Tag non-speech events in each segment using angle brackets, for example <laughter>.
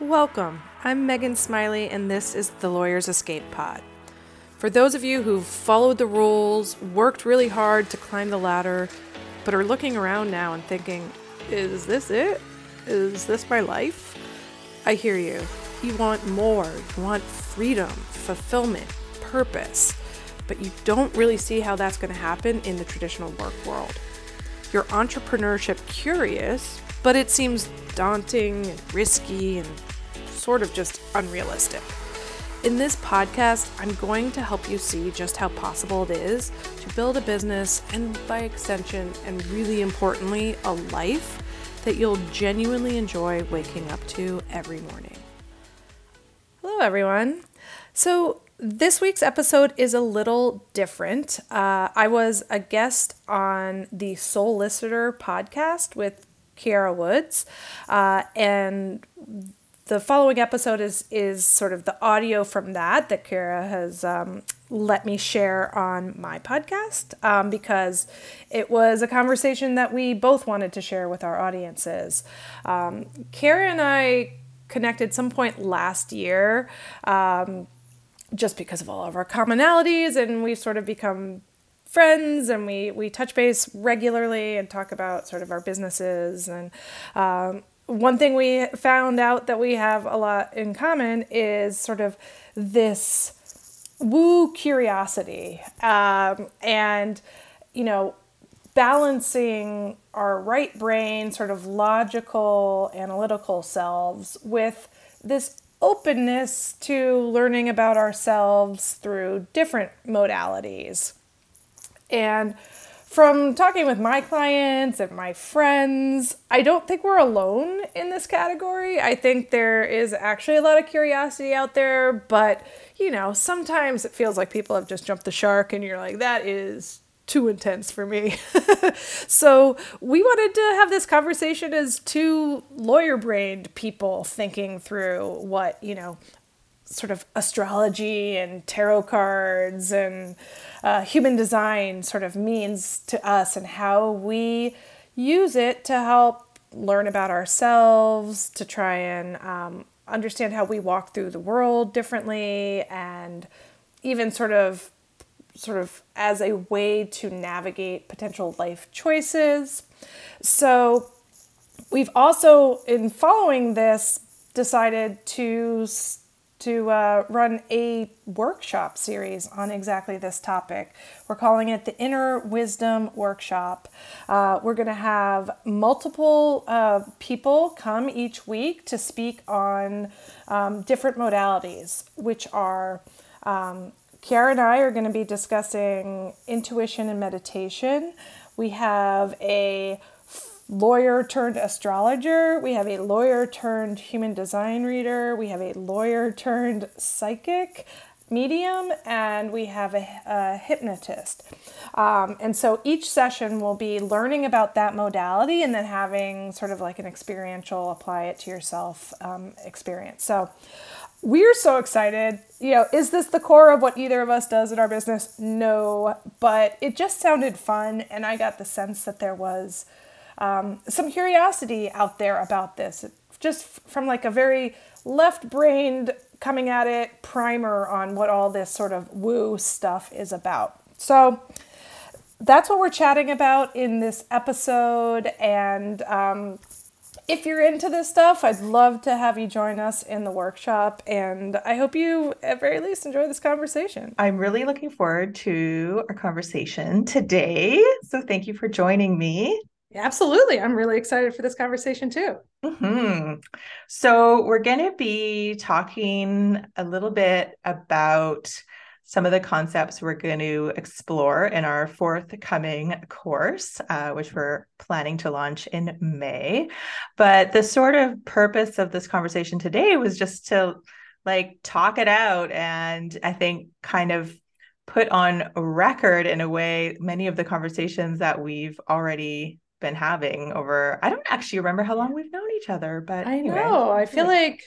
Welcome. I'm Megan Smiley, and this is the Lawyer's Escape Pod. For those of you who've followed the rules, worked really hard to climb the ladder, but are looking around now and thinking, is this it? Is this my life? I hear you. You want more. You want freedom, fulfillment, purpose, but you don't really see how that's going to happen in the traditional work world. You're entrepreneurship curious, but it seems daunting and risky and sort of just unrealistic. In this podcast, I'm going to help you see just how possible it is to build a business and, by extension, and really importantly, a life that you'll genuinely enjoy waking up to every morning. Hello, everyone. So, this week's episode is a little different. Uh, I was a guest on the Soulicitor podcast with Chiara Woods, uh, and the following episode is is sort of the audio from that that Chiara has um, let me share on my podcast um, because it was a conversation that we both wanted to share with our audiences. Um, Chiara and I connected some point last year. Um, just because of all of our commonalities, and we've sort of become friends and we, we touch base regularly and talk about sort of our businesses. And um, one thing we found out that we have a lot in common is sort of this woo curiosity um, and you know balancing our right brain sort of logical analytical selves with this openness to learning about ourselves through different modalities and from talking with my clients and my friends, I don't think we're alone in this category. I think there is actually a lot of curiosity out there, but you know, sometimes it feels like people have just jumped the shark and you're like, that is too intense for me. <laughs> so, we wanted to have this conversation as two lawyer brained people thinking through what, you know, sort of astrology and tarot cards and uh, human design sort of means to us and how we use it to help learn about ourselves, to try and um, understand how we walk through the world differently, and even sort of sort of as a way to navigate potential life choices. So we've also in following this decided to to uh, run a workshop series on exactly this topic. We're calling it the Inner Wisdom Workshop. Uh, we're going to have multiple uh, people come each week to speak on um, different modalities, which are um, Chiara and I are going to be discussing intuition and meditation. We have a lawyer turned astrologer, we have a lawyer turned human design reader, we have a lawyer turned psychic medium, and we have a, a hypnotist. Um, and so each session will be learning about that modality and then having sort of like an experiential apply it to yourself um, experience. So we're so excited. You know, is this the core of what either of us does in our business? No, but it just sounded fun, and I got the sense that there was um, some curiosity out there about this, just from like a very left brained coming at it primer on what all this sort of woo stuff is about. So that's what we're chatting about in this episode. And um, if you're into this stuff, I'd love to have you join us in the workshop. And I hope you, at very least, enjoy this conversation. I'm really looking forward to our conversation today. So thank you for joining me. Absolutely. I'm really excited for this conversation too. Mm-hmm. So, we're going to be talking a little bit about some of the concepts we're going to explore in our forthcoming course, uh, which we're planning to launch in May. But the sort of purpose of this conversation today was just to like talk it out and I think kind of put on record in a way many of the conversations that we've already been having over I don't actually remember how long we've known each other, but I anyway. know. I feel like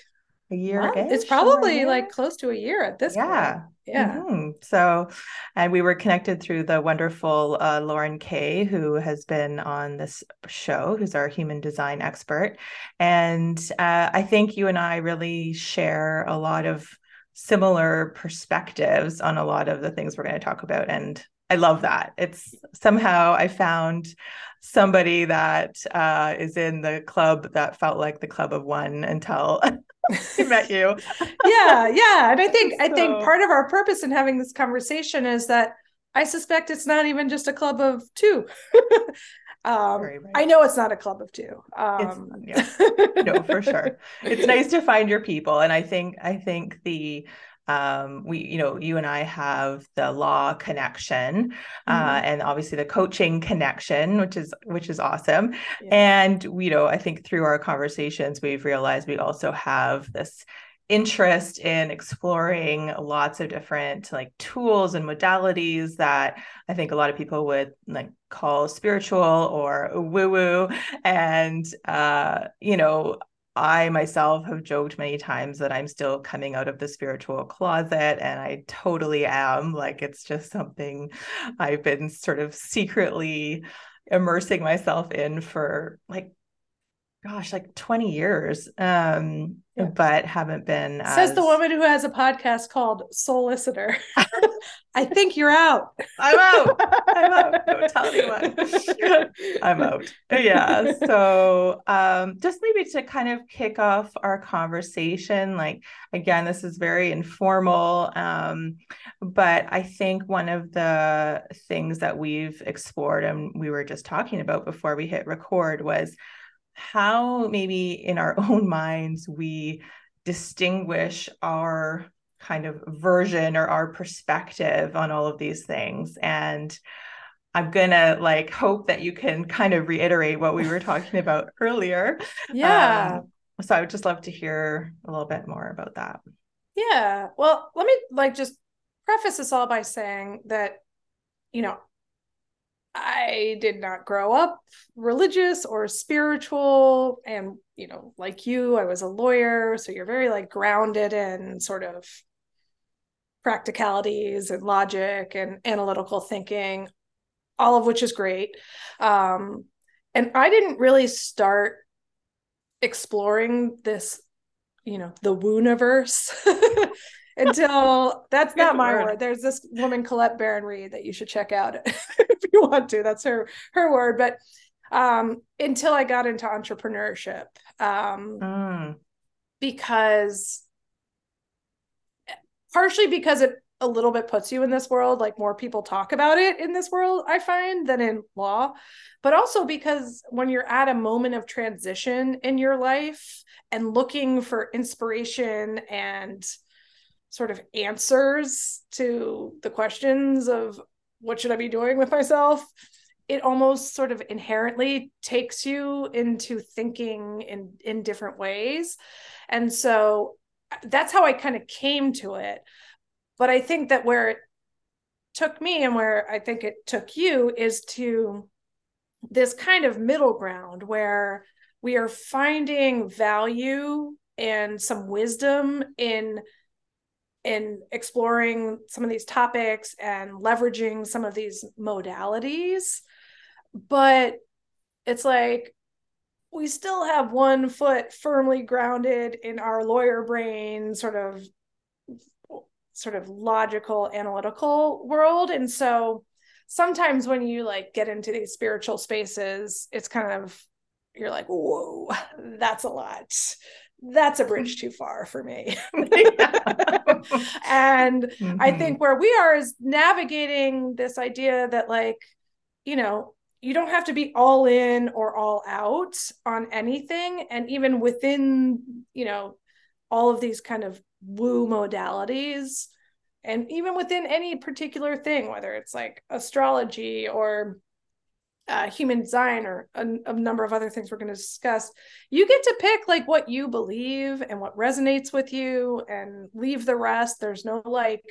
a year. It's probably like close to a year at this yeah. point. Yeah. Mm-hmm. So, and we were connected through the wonderful uh, Lauren Kay, who has been on this show, who's our human design expert. And uh, I think you and I really share a lot of similar perspectives on a lot of the things we're going to talk about. And I love that. It's somehow I found somebody that uh, is in the club that felt like the club of one until <laughs> I met you. <laughs> yeah, yeah. And I think so... I think part of our purpose in having this conversation is that I suspect it's not even just a club of two. <laughs> um, right. I know it's not a club of two. Um, yeah. no, for sure. It's nice to find your people, and I think I think the um, we you know you and i have the law connection uh, mm-hmm. uh, and obviously the coaching connection which is which is awesome yeah. and you know i think through our conversations we've realized we also have this interest in exploring lots of different like tools and modalities that I think a lot of people would like call spiritual or woo woo. And, uh, you know, I myself have joked many times that I'm still coming out of the spiritual closet, and I totally am. Like, it's just something I've been sort of secretly immersing myself in for like gosh, like 20 years, um, yeah. but haven't been. Says the woman who has a podcast called Soulicitor. <laughs> I think you're out. I'm out. I'm out. <laughs> Don't tell anyone. I'm out. Yeah. So, um, just maybe to kind of kick off our conversation, like, again, this is very informal. Um, but I think one of the things that we've explored and we were just talking about before we hit record was how maybe in our <laughs> own minds we distinguish our kind of version or our perspective on all of these things. And i'm gonna like hope that you can kind of reiterate what we were talking <laughs> about earlier. Yeah. Um, so i would just love to hear a little bit more about that. Yeah. Well let me like just preface this all by saying that you know I did not grow up religious or spiritual. And, you know, like you, I was a lawyer. So you're very like grounded in sort of practicalities and logic and analytical thinking, all of which is great. Um, and I didn't really start exploring this, you know, the Wooniverse <laughs> until that's not my word. word. There's this woman Colette Baron-Reid that you should check out <laughs> if you want to. That's her her word. But um, until I got into entrepreneurship, um, mm. because partially because it a little bit puts you in this world like more people talk about it in this world i find than in law but also because when you're at a moment of transition in your life and looking for inspiration and sort of answers to the questions of what should I be doing with myself, it almost sort of inherently takes you into thinking in in different ways. And so that's how I kind of came to it. But I think that where it took me and where I think it took you is to this kind of middle ground where we are finding value and some wisdom in in exploring some of these topics and leveraging some of these modalities. But it's like we still have one foot firmly grounded in our lawyer brain sort of sort of logical analytical world. And so sometimes when you like get into these spiritual spaces it's kind of you're like whoa <laughs> that's a lot that's a <laughs> bridge too far for me. <laughs> and mm-hmm. I think where we are is navigating this idea that, like, you know, you don't have to be all in or all out on anything. And even within, you know, all of these kind of woo modalities, and even within any particular thing, whether it's like astrology or uh, human design or a, a, number of other things we're going to discuss you get to pick like what you believe and what resonates with you and leave the rest. There's no like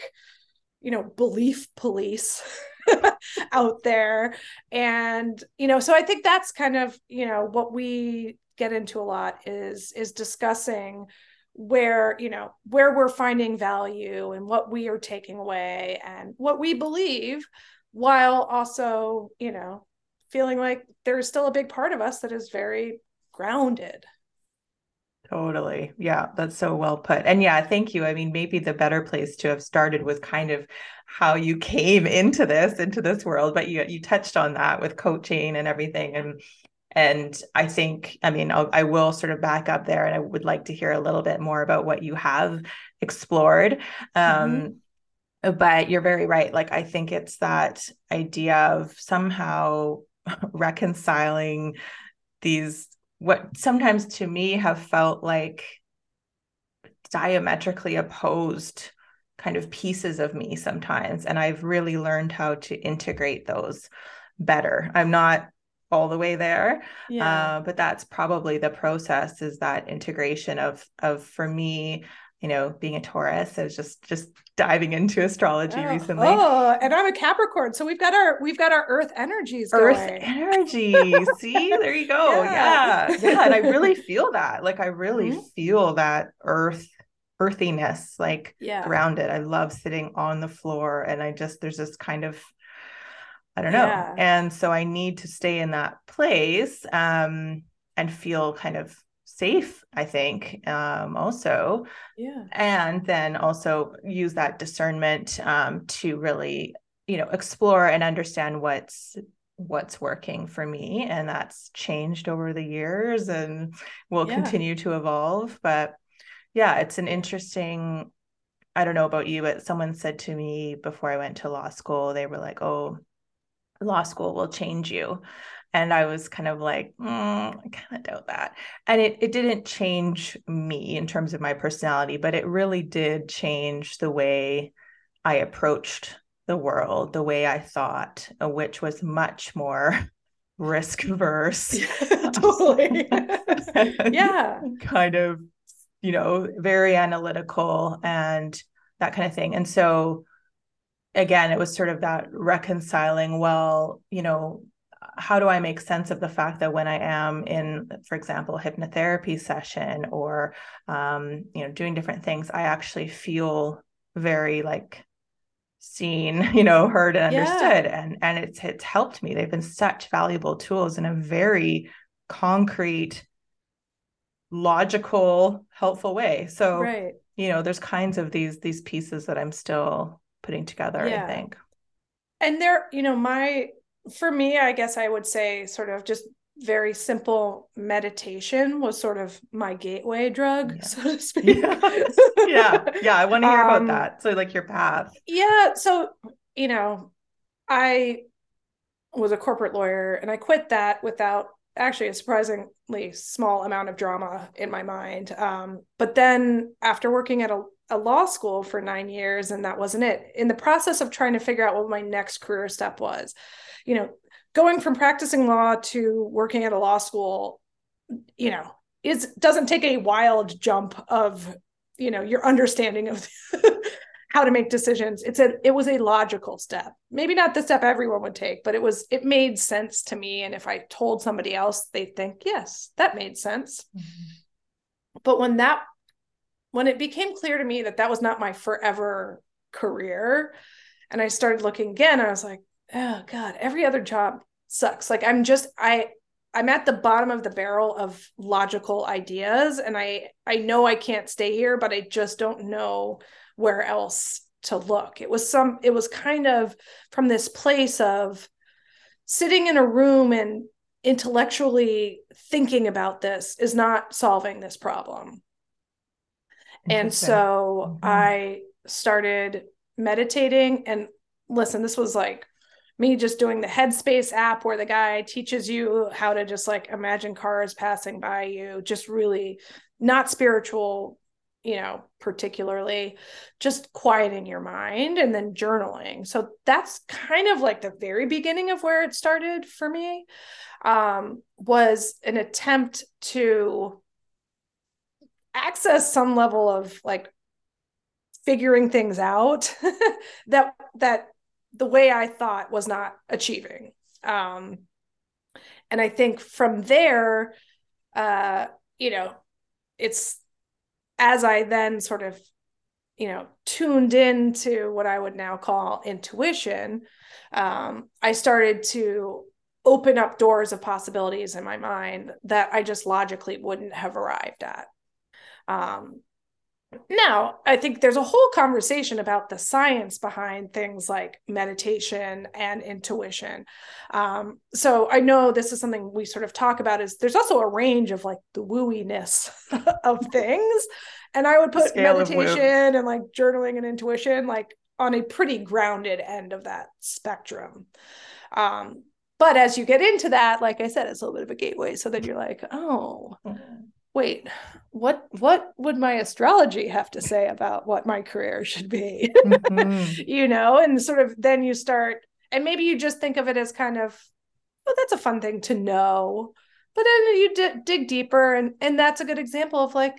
you know belief police <laughs> out there. And you know so i think that's kind of you know what we get into a lot is is discussing where you know where we're finding value and what we are taking away and what we believe while also you know feeling like there's still a big part of us that is very grounded Totally. Yeah, that's so well put. And yeah, thank you. I mean, maybe the better place to have started was kind of how you <laughs> came into this, into this world, but you you touched on that with coaching and everything. And and I think, I mean, I'll, I will sort of back up there and I would like to hear a little bit more about what you have explored. Um, mm-hmm. But you're very right. Like, I think it's that idea of somehow <laughs> reconciling these, what sometimes to me have felt like diametrically opposed kind of pieces of me sometimes. And I've really learned how to integrate those better. I'm not all the way there yeah. uh, but that's probably the process is that integration of of for me you know being a taurus is just just diving into astrology oh, recently oh and i'm a capricorn so we've got our we've got our earth energies earth going. energy see there you go <laughs> yeah. yeah. yeah and i really feel that like i really mm-hmm. feel that earth earthiness like yeah. grounded i love sitting on the floor and i just there's this kind of I don't know. Yeah. And so I need to stay in that place um, and feel kind of safe, I think, um, also. Yeah. And then also use that discernment um, to really, you know, explore and understand what's what's working for me and that's changed over the years and will yeah. continue to evolve but yeah it's an interesting i don't know about you but someone said to me before i went to law school they were like oh law school will change you and i was kind of like mm, i kind of doubt that. And it, it didn't change me in terms of my personality but it really did change the way i approached the world the way i thought uh, which was much more <laughs> risk averse <laughs> totally. <laughs> Yeah. kind of you know very analytical and that kind of thing. And so again, it was sort of that reconciling, well, you know, how do I make sense of the fact that when I am in, for example, hypnotherapy session or, um, you know, doing different things, I actually feel very like seen, <laughs> you know, heard and understood. Yeah. And and it's it's helped me. They've been such valuable tools in a very concrete, logical, helpful way. So right. you know, there's kinds of these these pieces that I'm still putting together, yeah. I think. And there, you know, my for me, I guess I would say sort of just very simple meditation was sort of my gateway drug, yeah. so to <laughs> speak. Yeah. yeah. yeah. I want to hear um, about that. So like your path. Yeah. So, you know, I was a corporate lawyer and I quit that without actually a surprisingly small amount of drama in my mind. Um, but then after working at a a law school for nine years and that wasn't it in the process of trying to figure out what my next career step was you know going from practicing law to working at a law school you know it doesn't take a wild jump of you know your understanding of <laughs> how to make decisions. It's a it was a logical step. Maybe not the step everyone would take but it was it made sense to me. And if i told somebody else they'd think yes that made sense. Mm-hmm. but when that when it became clear to me that that was not my forever career and i started looking again i was like oh god every other job sucks like i'm just i i'm at the bottom of the barrel of logical ideas and i i know i can't stay here but i just don't know where else to look it was some it was kind of from this place of sitting in a room and intellectually thinking about this is not solving this problem and so mm-hmm. I started meditating. And listen, this was like me just doing the Headspace app where the guy teaches you how to just like imagine cars passing by you, just really not spiritual, you know, particularly, just quieting your mind and then journaling. So that's kind of like the very beginning of where it started for me. Um, was an attempt to access some level of like figuring things out <laughs> that that the way I thought was not achieving. Um, and I think from there, uh, you know, it's as I then sort of, you know, tuned into what I would now call intuition, um, I started to open up doors of possibilities in my mind that I just logically wouldn't have arrived at. Um, now, I think there's a whole conversation about the science behind things like meditation and intuition. Um, so I know this is something we sort of talk about is there's also a range of like the wooiness <laughs> of things. And I would put Scale meditation and like journaling and intuition like on a pretty grounded end of that spectrum. Um, but as you get into that, like I said, it's a little bit of a gateway. So then you're like, oh, mm-hmm wait what what would my astrology have to say about what my career should be? Mm-hmm. <laughs> you know and sort of then you start and maybe you just think of it as kind of oh that's a fun thing to know. But then you d- dig deeper and and that's a good example of like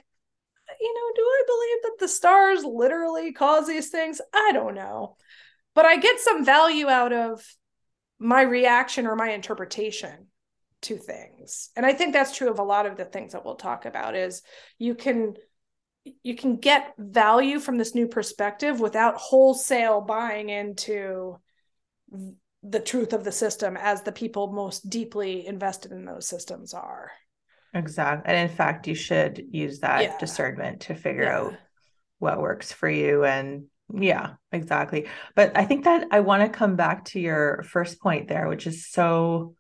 you know do i believe that the stars literally cause these things? I don't know. But i get some value out of my reaction or my interpretation to things and i think that's true of a lot of the things that we'll talk about is you can you can get value from this new perspective without wholesale buying into the truth of the system as the people most deeply invested in those systems are exactly and in fact you should use that yeah. discernment to figure yeah. out what works for you and yeah exactly but i think that i want to come back to your first point there which is so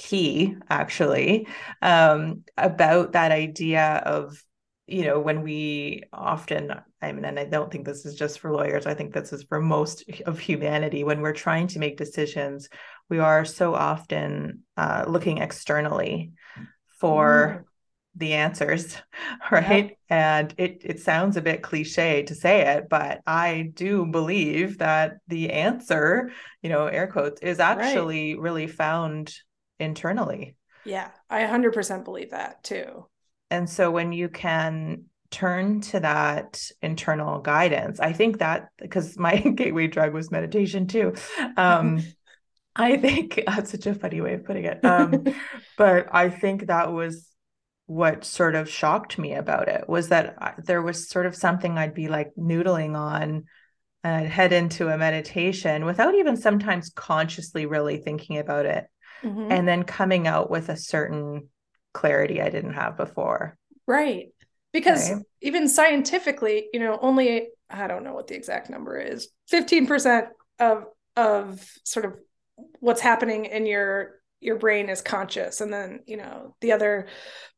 key actually um, about that idea of you know when we often i mean and i don't think this is just for lawyers i think this is for most of humanity when we're trying to make decisions we are so often uh, looking externally for mm. the answers <laughs> right and it it sounds a bit cliche to say it but i do believe that the answer you know air quotes is actually right. really found internally. Yeah, I 100% believe that too. And so when you can turn to that internal guidance, I think that because my <laughs> gateway drug was meditation too. Um, <laughs> I think <laughs> that's such a funny way of putting it. Um, but I think that was what sort of shocked me about it was that there was sort of something I'd be like noodling on and I'd head into a meditation without even sometimes consciously really thinking about it mm-hmm. and then coming out with a certain clarity I didn't have before. Right. Because right. even scientifically, you know, only I don't know what the exact number is. 15% of of sort of what's happening in your your brain is conscious and then, you know, the other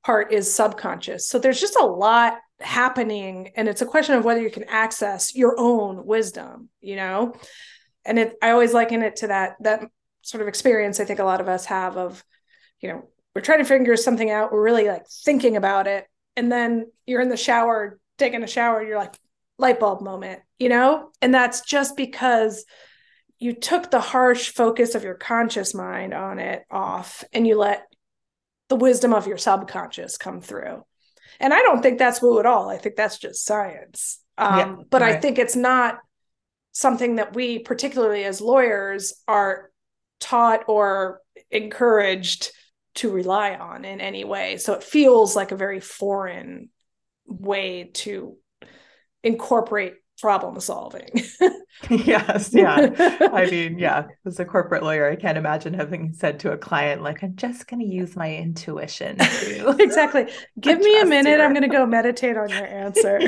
part is subconscious. So there's just a lot happening and it's a question of whether you can access your own wisdom, you know? And it I always liken it to that that sort of experience I think a lot of us have of, you know, we're trying to figure something out, we're really like thinking about it, and then you're in the shower taking a shower, you're like light bulb moment, you know? And that's just because you took the harsh focus of your conscious mind on it off and you let the wisdom of your subconscious come through. And I don't think that's woo at all. I think that's just science. Um, yeah, but right. I think it's not something that we, particularly as lawyers, are taught or encouraged to rely on in any way. So it feels like a very foreign way to incorporate problem solving. <laughs> yes, yeah. I <laughs> mean, yeah, as a corporate lawyer, I can't imagine having said to a client, like, I'm just going to use my intuition. <laughs> Exactly. Give me a minute. Your... I'm going to go meditate on your answer.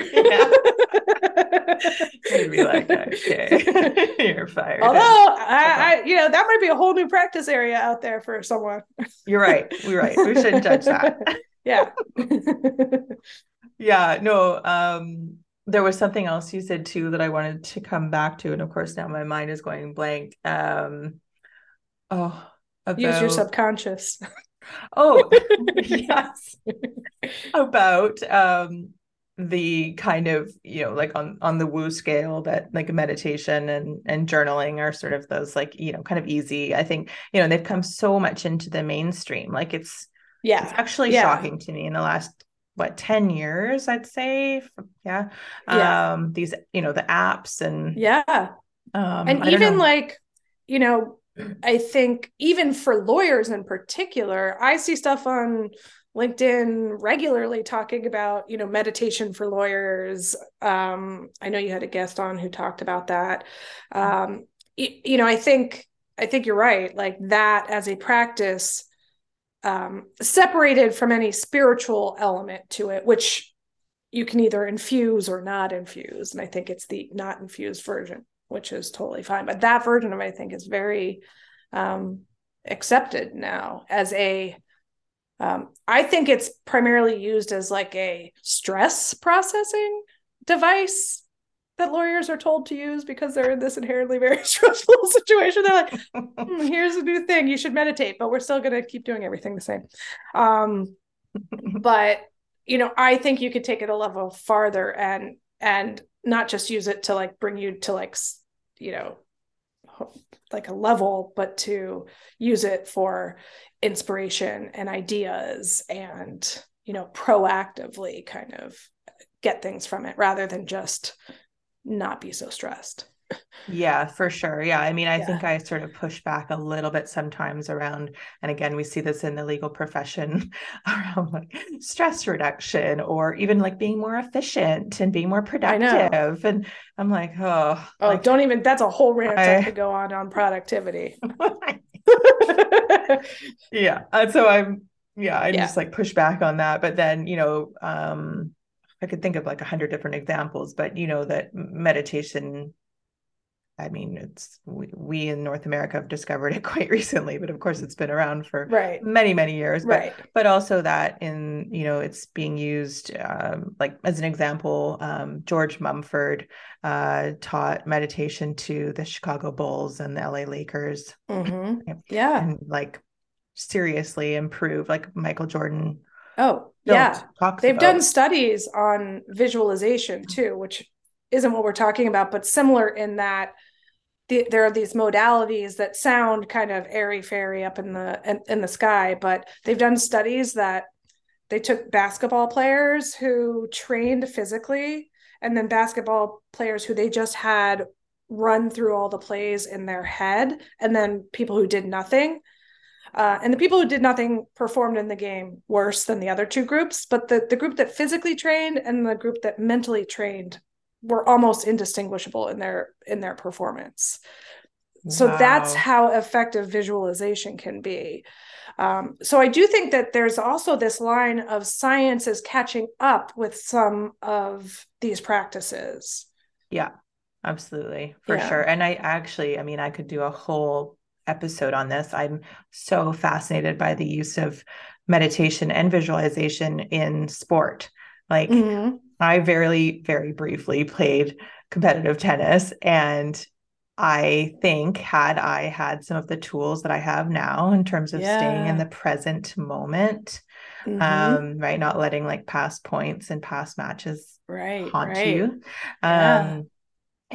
I'd be like, okay, you're fired. Although, I, I, you know, that might be a whole new practice area out there for someone. You're right. You're right. We shouldn't judge that. yeah. yeah. No. Um, there was something else you said too that I wanted to come back to, and of course now my mind is going blank. Um, oh, about... use your subconscious. <laughs> Oh, <laughs> yes, about um the kind of you know like on on the woo scale that like meditation and and journaling are sort of those like you know kind of easy i think you know they've come so much into the mainstream like it's yeah it's actually yeah. shocking to me in the last what 10 years i'd say yeah, yeah. um these you know the apps and yeah um and even like you know i think even for lawyers in particular i see stuff on LinkedIn regularly talking about, you know, meditation for lawyers. Um, I know you had a guest on who talked about that. Um, you, you know, I think I think you're right. Like that as a practice, um, separated from any spiritual element to it, which you can either infuse or not infuse. And I think it's the not infused version, which is totally fine. But that version of it, I think, is very um, accepted now as a um, I think it's primarily used as like a stress processing device that lawyers are told to use because they're in this inherently very <laughs> stressful situation. They're like, <laughs> hmm, here's a new thing, you should meditate, but we're still going to keep doing everything the same. Um, but you know, I think you could take it a level farther and and not just use it to like bring you to like you know like a level, but to use it for inspiration and ideas and, you know, proactively kind of get things from it rather than just not be so stressed. Yeah, for sure. Yeah. I mean, I yeah. think I sort of push back a little bit sometimes around, and again, we see this in the legal profession <laughs> around like stress reduction or even like being more efficient and being more productive. And I'm like, oh, oh, like, don't even, that's a whole rant I, to go on on productivity. <laughs> yeah. And so I'm, yeah, I yeah. just like push back on that. But then, you know, um, I could think of like a hundred different examples, but you know, that meditation I mean, it's we, we, in North America have discovered it <laughs> quite recently, but of course it's been around for right. many, many years. But, right. but also that in, you know, it's being used um, like as an example, um, George Mumford uh, taught meditation to the Chicago Bulls and the LA Lakers. Mm-hmm. <laughs> Yeah. And like seriously improve like Michael Jordan. Oh, yeah. They've about. done studies on visualization too, which isn't what we're talking about, but similar in that the, there are these modalities that sound kind of airy fairy up in the in, in the sky, but they've done studies that they took basketball players who trained physically and then basketball players who they just had run through all the plays in their head and then people who did nothing uh, and the people who did nothing performed in the game worse than the other two groups but the, the group that physically trained and the group that mentally trained were almost indistinguishable in their in their performance wow. so that's how effective visualization can be um, so i do think that there's also this line of science is catching up with some of these practices yeah absolutely for yeah. sure and i actually i mean i could do a whole episode on this i'm so fascinated by the use of meditation and visualization in sport like mm-hmm. I very, very briefly played competitive tennis. And I think, had I had some of the tools that I have now in terms of yeah. staying in the present moment, mm-hmm. um, right? Not letting like past points and past matches right, haunt right. you. Um, yeah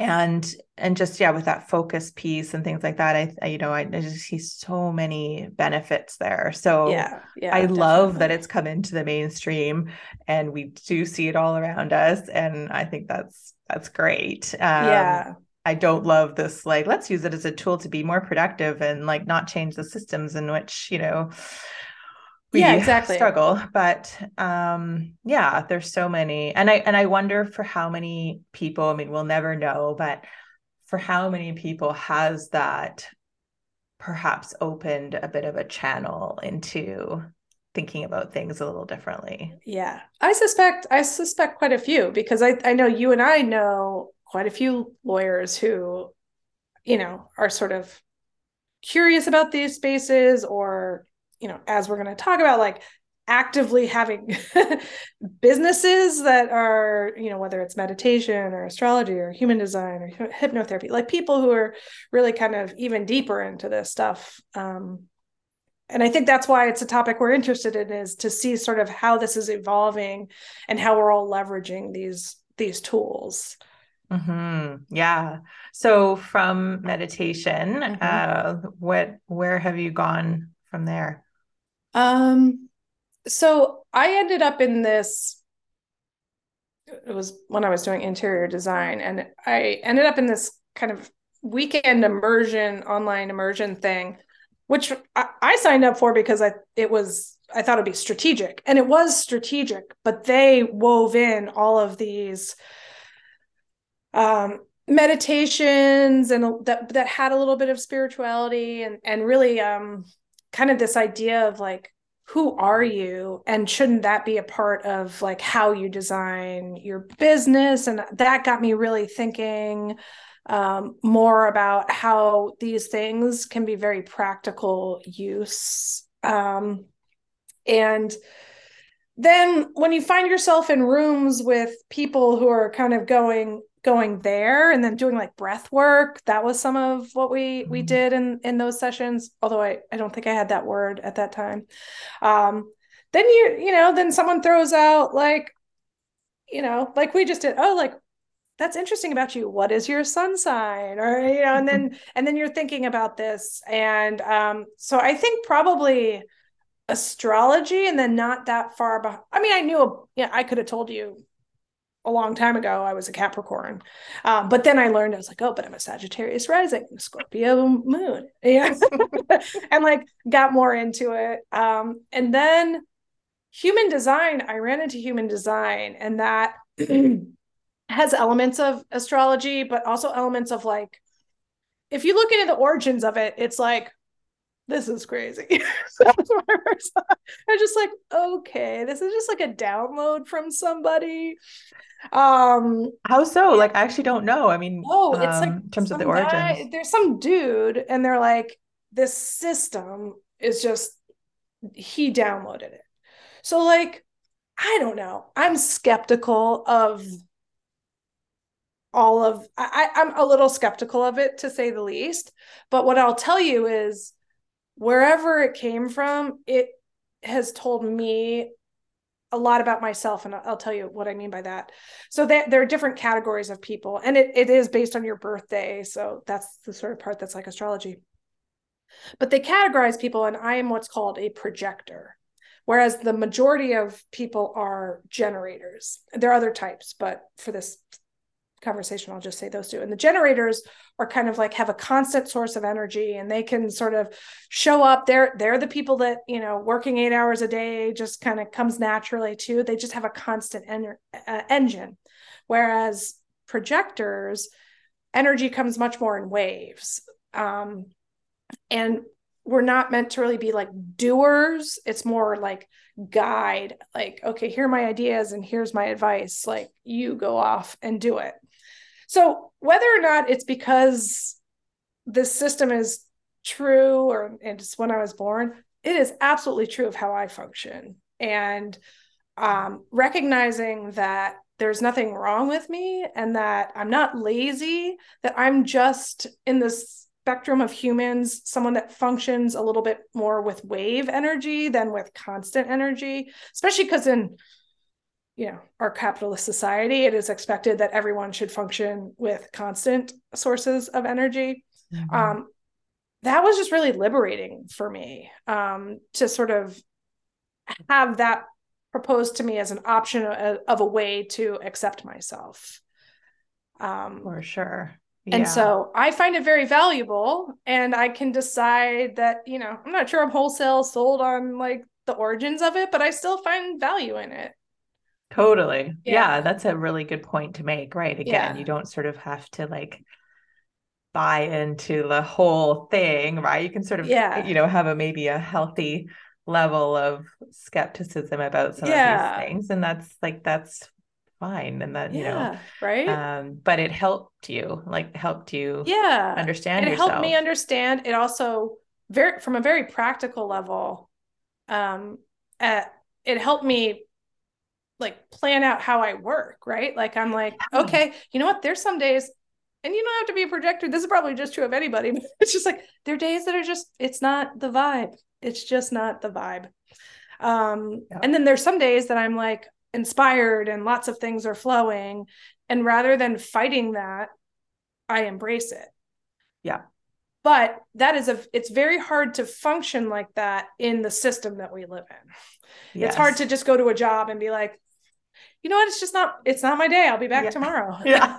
and and just yeah with that focus piece and things like that i, I you know I, I, just see so many benefits there. So yeah, yeah i definitely. love that it's come into the mainstream and we do see it all around us and i think that's that's great. Um, yeah. I don't love this like let's use it as a tool to be more productive and like not change the systems in which you know we yeah exactly. struggle but um yeah there's so many and i and i wonder for how many people i mean we'll never know but for how many people has that perhaps opened a bit of a channel into thinking about things a little differently? Yeah i suspect i suspect quite a few because i i know you and i know quite a few lawyers who you know are sort of curious about these spaces or you know, as we're going to talk about, like actively having <laughs> businesses that are, you know, whether it's meditation or astrology or human design or hypnotherapy, like people who are really kind of even deeper into this stuff. Um, and I think that's why it's a topic we're interested in is to see sort of how this is evolving and how we're all leveraging these these tools. Mm-hmm. Yeah. So from meditation, mm-hmm. uh, what where have you gone from there? Um, so I ended up in this. It was when I was doing interior design, and I ended up in this kind of weekend immersion, online immersion thing, which I, I signed up for because I it was I thought it'd be strategic, and it was strategic, but they wove in all of these um, meditations and that that had a little bit of spirituality and and really um, kind of this idea of like who are you? And shouldn't that be a part of like how you design your business? And that got me really thinking um, more about how these things can be very practical use. Um, and then when you find yourself in rooms with people who are kind of going going there and then doing like breath work. That was some of what we we mm-hmm. did in in those sessions although i i don't think i had that word at that time. Um then you you know then someone throws out like you know like we just did oh like that's interesting about you. What is your sun sign? Or you know and then <laughs> and then you're thinking about this. And um so i think probably astrology and then not that far behind i mean i knew yeah i could have told you a long time ago i was a capricorn. Um, but then i learned i was like oh but i'm a sagittarius rising scorpio moon. <laughs> Yeah <laughs> and like got more into it. Um, and then human design i ran into human design and that <clears throat> has elements of astrology but also elements of like if you look into the origins of it it's like this is crazy. <laughs> That's my first thought. I was just like, okay, this is just like a download from somebody. Um, how so? Like, I actually don't know. I mean, oh, it's um, like in terms of the origin. Guy, there's some dude, and they're like, this system is just he downloaded it. So, like, I don't know. I'm skeptical of all of I, I'm a little skeptical of it to say the least. But what I'll tell you is wherever it came from, it has told me a lot about myself and i'll tell you what i mean by that. So that there are different categories of people and it, it is based on your birthday so that's the sort of part that's like astrology. But they categorize people and i am what's called a projector whereas the majority of people are generators. There are other types but for this conversation i'll just say those two. And the generators are kind of like have a constant source of energy and they can sort of show up. They're they're the people that you know working eight hours a day just kind of comes naturally too. They just have a constant en- uh, engine. Whereas projectors energy comes much more in waves. Um, and we're not meant to really be like doers. It's more like guide like okay here are my ideas and here's my advice. Like you go off and do it so whether or not it's because this system is true or it's when I was born, it is absolutely true of how I function. And um, recognizing that there's nothing wrong with me and that I'm not lazy, that I'm just in this spectrum of humans, someone that functions a little bit more with wave energy than with constant energy, especially because in you know our capitalist society it is expected that everyone should function with constant sources of energy mm-hmm. um, that was just really liberating for me um, to sort of have that proposed to me as an option of, of a way to accept myself um, for sure yeah. and so i find it very valuable and i can decide that you know i'm not sure i'm wholesale sold on like the origins of it but i still find value in it Totally. Yeah. yeah. that's a really good point to make. Right. Again, yeah. you don't sort of have to like buy into the whole thing, right? You can sort of, yeah. you know, have a maybe a healthy level of skepticism about some yeah. of these things. And that's like, that's fine. And that, you know, right. Um, but it helped you, like, helped you, yeah, understand it yourself. helped me understand. It also, very, from a very practical level, um, at, it helped me like plan out how I work, right? Like I'm like, okay, you know what? There's some days, and you don't have to be a projector. This is probably just true of anybody, <laughs> but it's just like there are days that are just it's not the vibe. It's just not the vibe. Um, yeah. and then there's some days that I'm like inspired and lots of things are flowing. And rather than fighting that, I embrace it. Yeah. But that is a it's very hard to function like that in the system that we live in. Yes. It's hard to just go to a job and be like, you know what? It's just not, it's not my day. I'll be back yeah. tomorrow. <laughs> Yeah.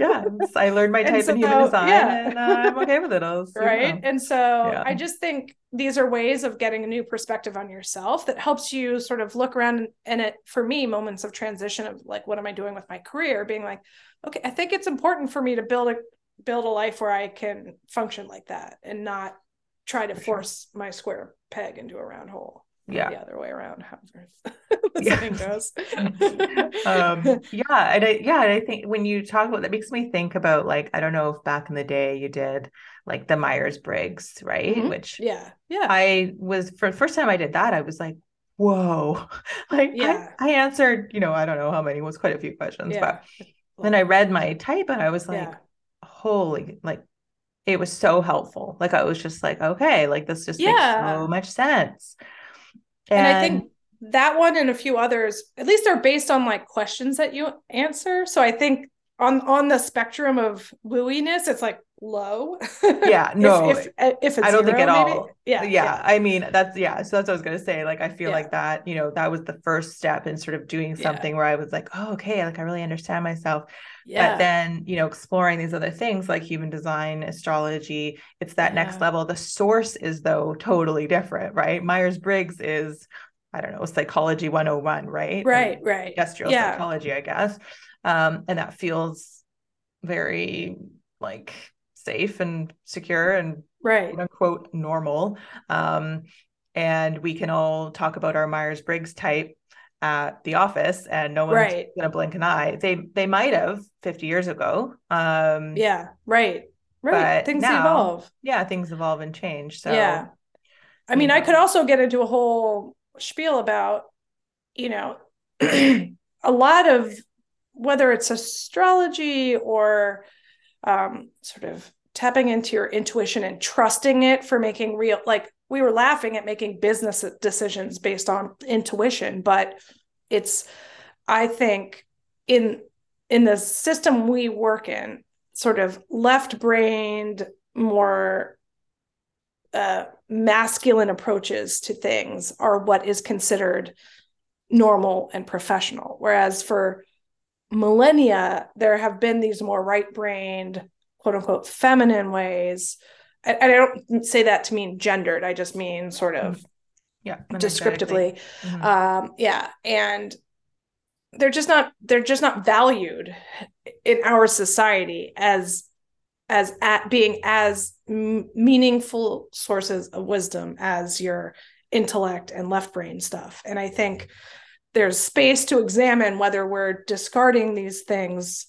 yeah, I learned my type so, in human design, yeah. and uh, I'm okay with it. <laughs> right, and so yeah. I just think these are ways of getting a new perspective on yourself that helps you sort of look around and it for me moments of transition of like what am I doing with my career, being like, okay, I think it's important for me to build a build a life where I can function like that and not try to force my square peg into a round hole yeah the other way around <laughs> <laughs> yeah. <laughs> um yeah and I, yeah and i think when you talk about that makes me think about like i don't know if back in the day you did like the myers-briggs right mm-hmm. which yeah yeah i was for the first time i did that i was like whoa <laughs> like yeah. I, I answered you know i don't know how many was quite a few questions yeah. but then i read my type and i was like yeah. holy like it was so helpful like i was just like okay like this just yeah. makes so much sense and, and I think that one and a few others, at least are based on like questions that you answer. So I think on on the spectrum of wooiness, it's like low. <laughs> Yeah, no. if, uh, if, if I don't zero, think at maybe. all. Yeah, yeah, yeah. I mean, that's yeah. So that's what I was gonna say. Like, I feel yeah. like that. You know, that was the first step in sort of doing something yeah. where I was like, oh, okay, like I really understand myself. Yeah. But then, you know, exploring these other things like human design, astrology, it's that next level. The source is though totally different, right? Myers Briggs is I don't know, psychology 101, right? Right, and right. Industrial psychology, I guess. Um, and that feels very like safe and secure and right quote unquote normal. Um, and we can all talk about our Myers Briggs type at the office and no one's right. gonna blink an eye. They they might have 50 years ago. Um yeah, right. Right. Things now, evolve. Yeah, things evolve and change. So yeah. I mean. I could also get into a whole spiel about, you know, <clears throat> a lot of whether it's astrology or um, sort of tapping into your intuition and trusting it for making real like we were laughing at making business decisions based on intuition but it's i think in in the system we work in sort of left brained more uh, masculine approaches to things are what is considered normal and professional whereas for millennia, there have been these more right brained, quote unquote, feminine ways. And I don't say that to mean gendered, I just mean sort of mm-hmm. yeah descriptively mm-hmm. um yeah and they're just not they're just not valued in our society as as at being as m- meaningful sources of wisdom as your intellect and left brain stuff and i think there's space to examine whether we're discarding these things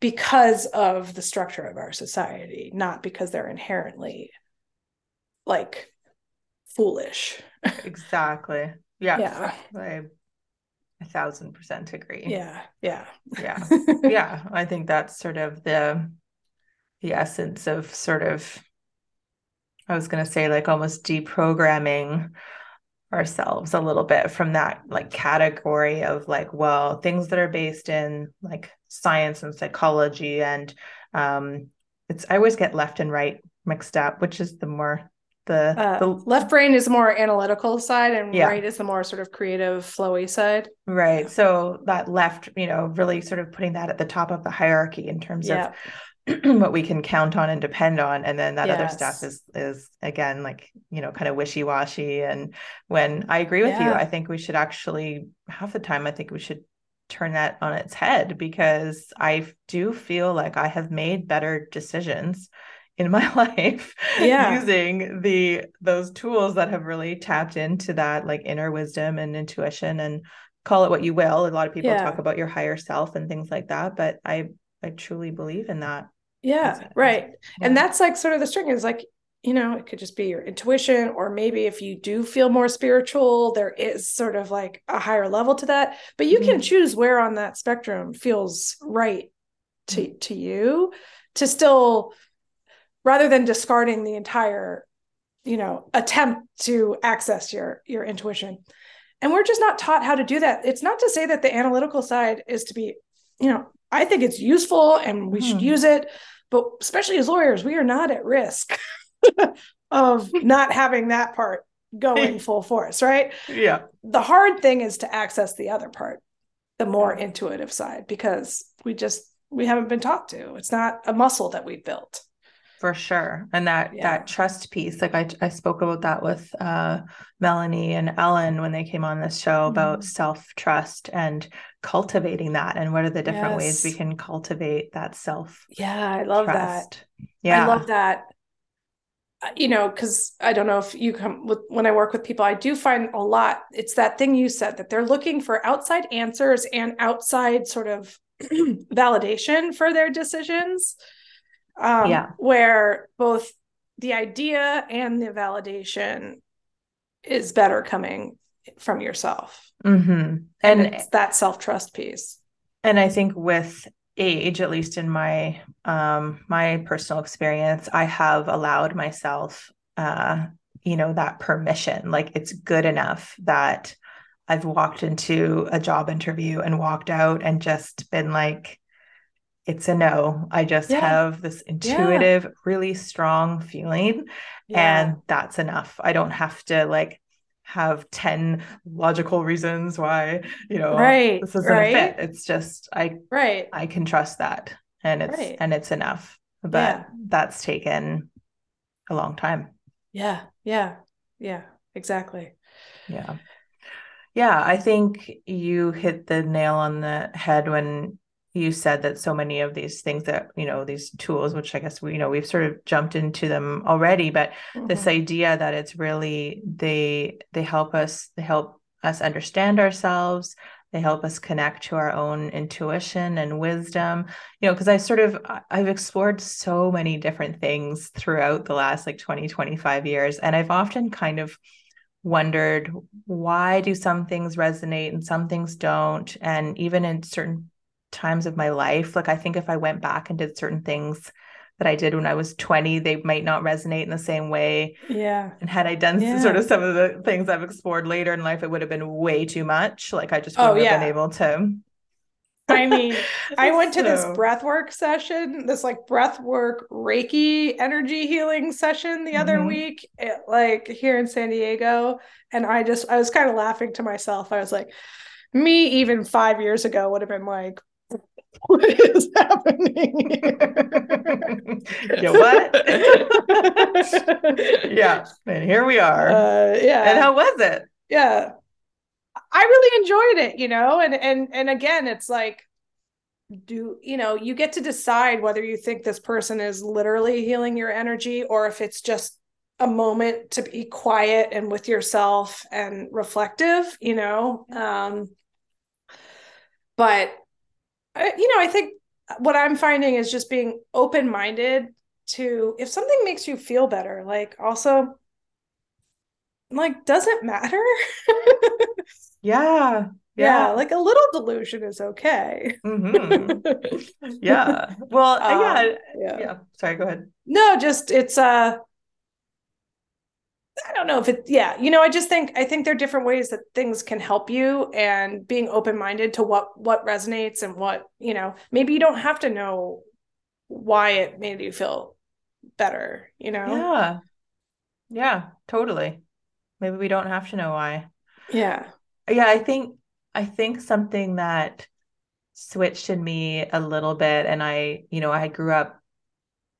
because of the structure of our society, not because they're inherently like foolish. exactly. Yeah. Yeah. I a thousand percent agree. Yeah. Yeah. Yeah. <laughs> yeah. I think that's sort of the the essence of sort of I was gonna say like almost deprogramming ourselves a little bit from that like category of like well things that are based in like science and psychology and um it's i always get left and right mixed up which is the more the, uh, the left brain is more analytical side and yeah. right is the more sort of creative flowy side right so that left you know really sort of putting that at the top of the hierarchy in terms yeah. of <clears throat> what we can count on and depend on and then that yes. other stuff is is again like you know kind of wishy-washy and when i agree with yeah. you i think we should actually half the time i think we should turn that on its head because i do feel like i have made better decisions in my <laughs> life yeah. using the those tools that have really tapped into that like inner wisdom and intuition and call it what you will a lot of people yeah. talk about your higher self and things like that but i I truly believe in that. Yeah, right. Yeah. And that's like sort of the string is like, you know, it could just be your intuition, or maybe if you do feel more spiritual, there is sort of like a higher level to that. But you mm-hmm. can choose where on that spectrum feels right to, mm-hmm. to you to still, rather than discarding the entire, you know, attempt to access your your intuition. And we're just not taught how to do that. It's not to say that the analytical side is to be, you know, I think it's useful and we mm. should hmm. use it. But especially as lawyers, we are not at risk <laughs> of not having that part going <laughs> full force, right? Yeah. The hard thing is to access the other part, the more intuitive side, because we just we haven't been taught to. It's not a muscle that we built. For sure. And that Yeah. that trust piece, like I I spoke about that with uh Melanie and Ellen when they came on this show about Mhm. self-trust and cultivating that and what are the different ways we can cultivate that self Yeah, I love that. Yeah. I love that. Uh, You know, because I don't know if you come with when I work with people, I do find a lot. It's that thing you said that they're looking for outside answers and outside sort of <clears throat> validation for their decisions. Um, Yeah. Where both the idea and the validation is better coming from yourself. hmm And, And it's that self trust piece. and I think with age, at least in my um my personal experience, I have allowed myself uh, you know, that permission. Like it's good enough that I've walked into a job interview and walked out and just been like, it's a no. I just Yeah. have this intuitive, really strong feeling, and that's enough. I don't have to like have 10 logical reasons why, you know, Right, this isn't right. a fit. It's just I right. I can trust that and it's Right. and it's enough. But Yeah. that's taken a long time. Yeah, yeah, yeah, exactly. Yeah. Yeah, I think you hit the nail on the head when you said that so many of these things that, you know, these tools, which I guess we, you know, we've sort of jumped into them already, but this Mhm. idea that it's really they they help us they help us understand ourselves they help us connect to our own intuition and wisdom you know because i sort of i've explored so many different things throughout the last like 20 25 years and i've often kind of wondered why do some things resonate and some things don't and even in certain times of my life like i think if i went back and did certain things that i did when i was 20 they might not resonate in the same way Yeah, and had I done Yeah. sort of some of the things I've explored later in life, it would have been way too much. Like I just Oh, wouldn't have been able to. I mean, <laughs> I went to this So- breathwork session, this like breathwork Reiki energy healing session the other Mhm. week, like here in San Diego, and I just I was kind of laughing to myself. I was like, me even five years ago would have been like, what is happening <laughs> here? yeah, what? <laughs> yeah, and here we are. Uh, yeah. and how was it? yeah i really enjoyed it you know and and and again it's like do you know you get to decide whether you think this person is literally healing your energy or if it's just a moment to be quiet and with yourself and reflective you know um but I- you know i think what i'm finding is just being open-minded to if something makes you feel better like also like doesn't matter <laughs> Yeah, yeah yeah, like a little delusion is okay Mhm. <laughs> yeah. Well, Um, yeah, yeah yeah. Sorry, go ahead. no just it's uh i don't know if it yeah you know i just think i think there are different ways that things can help you and being open-minded to what what resonates and what you know maybe you don't have to know why it made you feel better you know Yeah, yeah, totally. Maybe we don't have to know why. yeah yeah i think i think something that switched in me a little bit and i you know i grew up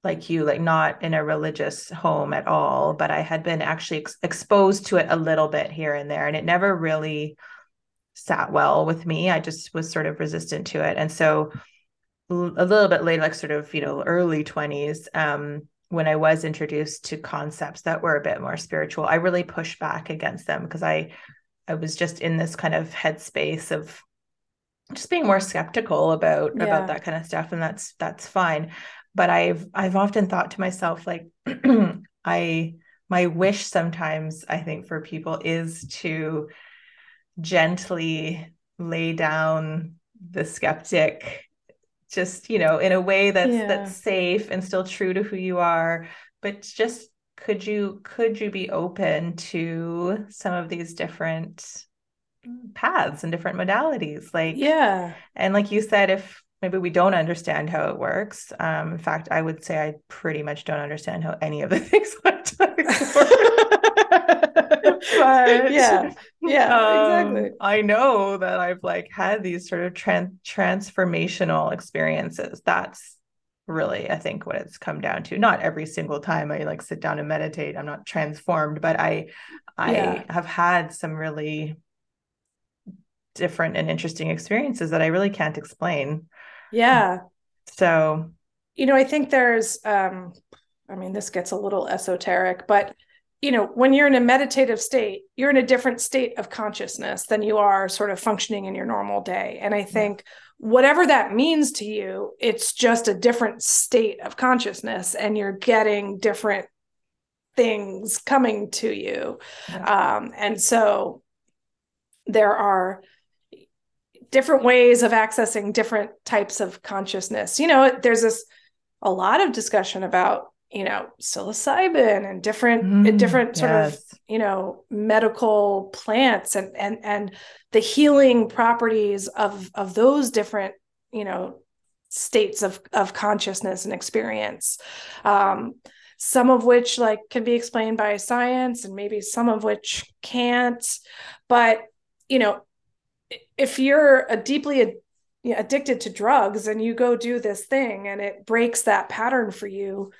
like you like not in a religious home at all but i had been actually ex- exposed to it a little bit here and there and it never really sat well with me i just was sort of resistant to it and so l- a little bit later like sort of you know early 20s um when i was introduced to concepts that were a bit more spiritual i really pushed back against them because i I was just in this kind of headspace of just being more skeptical about Yeah. about that kind of stuff, and that's that's fine. But I've I've often thought to myself like <clears throat> I my wish sometimes I think for people is to gently lay down the skeptic just you know in a way that's Yeah. that's safe and still true to who you are but just could you could you be open to some of these different paths and different modalities like yeah and like you said if maybe we don't understand how it works um in fact i would say i pretty much don't understand how any of the <laughs> things about <laughs> but yeah yeah um, exactly I know that I've like had these sort of tran- transformational experiences. That's really I think what it's come down to. Not every single time I like sit down and meditate, I'm not transformed, but I I Yeah. have had some really different and interesting experiences that I really can't explain. Yeah. So. You know i think there's um i mean this gets a little esoteric but you know when you're in a meditative state you're in a different state of consciousness than you are sort of functioning in your normal day. And i think whatever that means to you it's just a different state of consciousness and you're getting different things coming to you. Um and so there are different ways of accessing different types of consciousness. You know, there's this a lot of discussion about, you know, psilocybin and different Mm, different sort of, you know, medical plants and and and the healing properties of of those different, you know, states of of consciousness and experience. Um some of which like can be explained by science and maybe some of which can't but you know if you're a deeply ad- addicted to drugs and you go do this thing and it breaks that pattern for you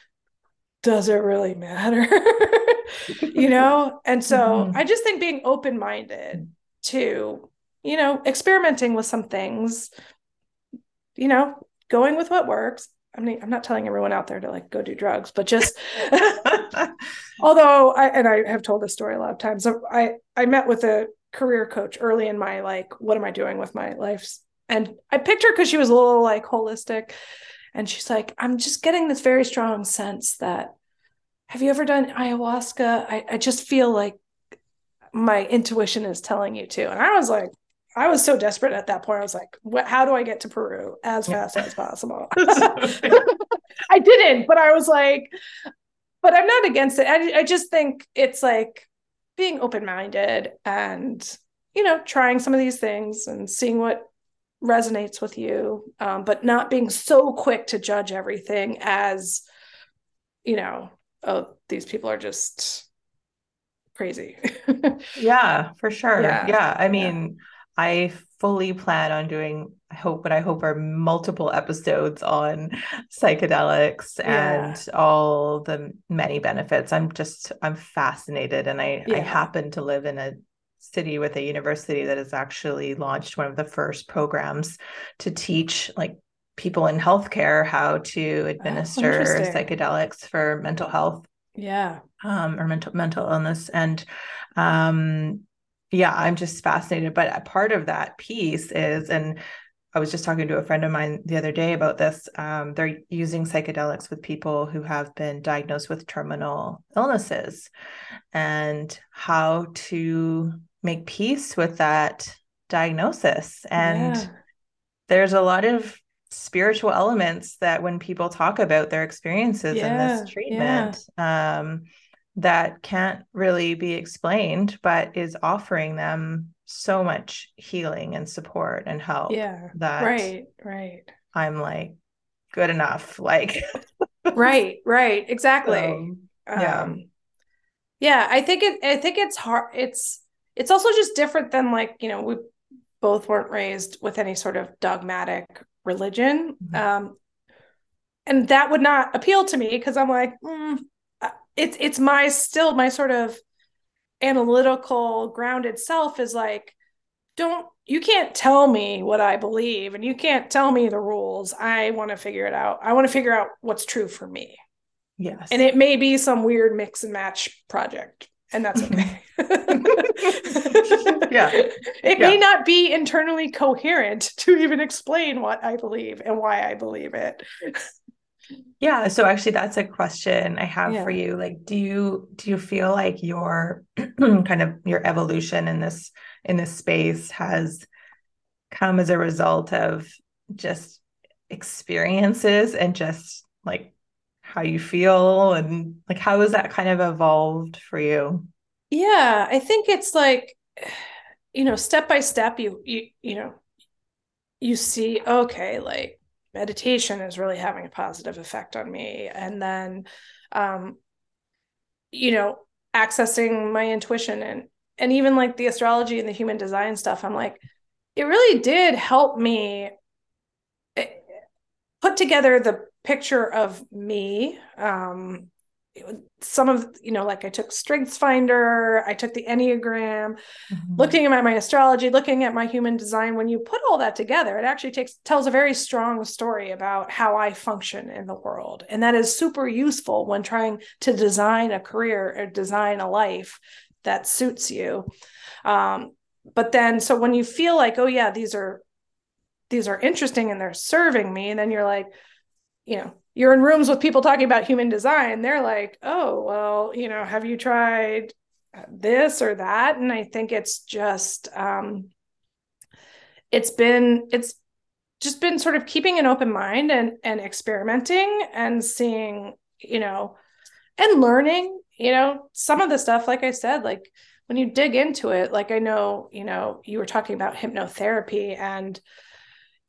does it really matter <laughs> you know and so Mhm. i just think being open-minded to you know experimenting with some things you know going with what works i mean i'm not telling everyone out there to like go do drugs but just <laughs> <laughs> although I and I have told this story a lot of times. So I I met with a career coach early in my like, what am I doing with my life? And I picked her because she was a little like holistic, and she's like, I'm just getting this very strong sense that have you ever done ayahuasca? I, I just feel like my intuition is telling you to. And I was like, I was so desperate at that point. I was like, what, how do I get to Peru as fast as possible? <laughs> <laughs> I didn't, but I was like, but I'm not against it. I, I just think it's like being open minded and, you know, trying some of these things and seeing what resonates with you, um, but not being so quick to judge everything as, you know, oh, these people are just crazy. <laughs> Yeah, for sure. Yeah, Yeah. I yeah. mean, I fully plan on doing, I hope, what I hope are multiple episodes on psychedelics and all the many benefits. I'm just, I'm fascinated. And I, I happen to live in a city with a university that has actually launched one of the first programs to teach like people in healthcare how to administer interesting. psychedelics for mental health yeah. um, or mental mental illness. And um, yeah, I'm just fascinated. But a part of that piece is, and I was just talking to a friend of mine the other day about this. Um, they're using psychedelics with people who have been diagnosed with terminal illnesses, and how to make peace with that diagnosis. And yeah. there's a lot of spiritual elements that when people talk about their experiences in this treatment um, that can't really be explained but is offering them so much healing and support and help Yeah. that Right. Right. i'm like good enough <laughs> like Right. Right. <laughs> Exactly. so, yeah. um yeah i think it i think it's hard it's it's also just different than like you know we both weren't raised with any sort of dogmatic religion Mhm. um and that would not appeal to me because i'm like mm, uh, it's it's my still my sort of analytical grounded self is like don't you can't tell me what i believe and you can't tell me the rules. I want to figure it out. I want to figure out what's true for me. Yes. And it may be some weird mix and match project and that's okay. <laughs> <laughs> Yeah. it may not be internally coherent to even explain what i believe and why i believe it Yeah, so actually that's a question I have for you. Like do you do you feel like your <clears throat> kind of your evolution in this in this space has come as a result of just experiences and just like how you feel and like how has that kind of evolved for you? yeah i think it's like you know step by step you you you know you see okay like meditation is really having a positive effect on me. And then um you know accessing my intuition and and even like the astrology and the human design stuff, I'm like, it really did help me eh, put together the picture of me um, some of you know like i took strengths finder i took the enneagram mm-hmm. looking at my astrology looking at my human design when you put all that together it actually takes tells a very strong story about how i function in the world and that is super useful when trying to design a career or design a life that suits you um, but then so when you feel like oh yeah these are these are interesting and they're serving me and then you're like you know you're in rooms with people talking about human design they're like oh well you know have you tried this or that? And i think it's just um it's been it's just been sort of keeping an open mind and and experimenting and seeing you know and learning you know some of the stuff like i said like when you dig into it like i know you know you were talking about hypnotherapy and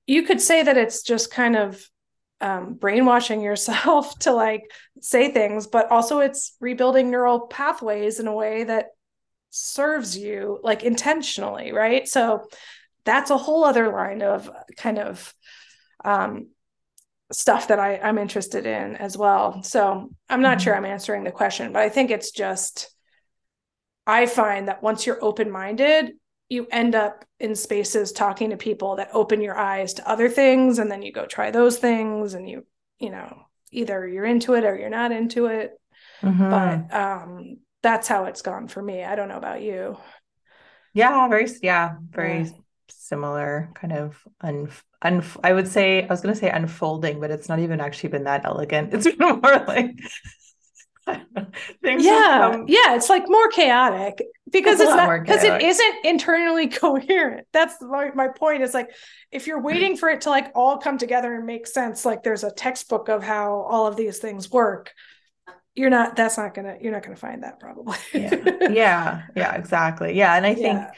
you could say that it's just kind of um, brainwashing yourself <laughs> to like say things, but also it's rebuilding neural pathways in a way that serves you like intentionally, right? So that's a whole other line of kind of um, stuff that I, I'm interested in as well. So I'm not mm-hmm. sure I'm answering the question, but I think it's just I find that once you're open minded, you end up in spaces talking to people that open your eyes to other things and then you go try those things and you you know either you're into it or you're not into it. Mm-hmm. but um that's how it's gone for me. I don't know about you. Yeah very yeah very yeah. similar kind of un, un i would say i was going to say unfolding but it's not even actually been that elegant. <laughs> It's been more like <laughs> yeah yeah it's like more chaotic because it's, it's not because it isn't internally <laughs> coherent. That's my, my point is like if you're waiting for it to like all come together and make sense like there's a textbook of how all of these things work you're not that's not gonna you're not gonna find that probably. Yeah. <laughs> Yeah. Yeah exactly. Yeah and i think yeah.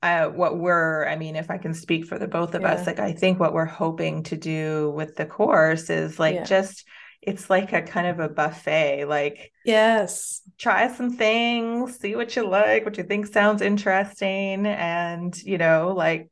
Uh, what we're i mean if i can speak for the both of yeah. us like i think what we're hoping to do with the course is like yeah. just it's like a kind of a buffet like yes try some things see what you like what you think sounds interesting and you know like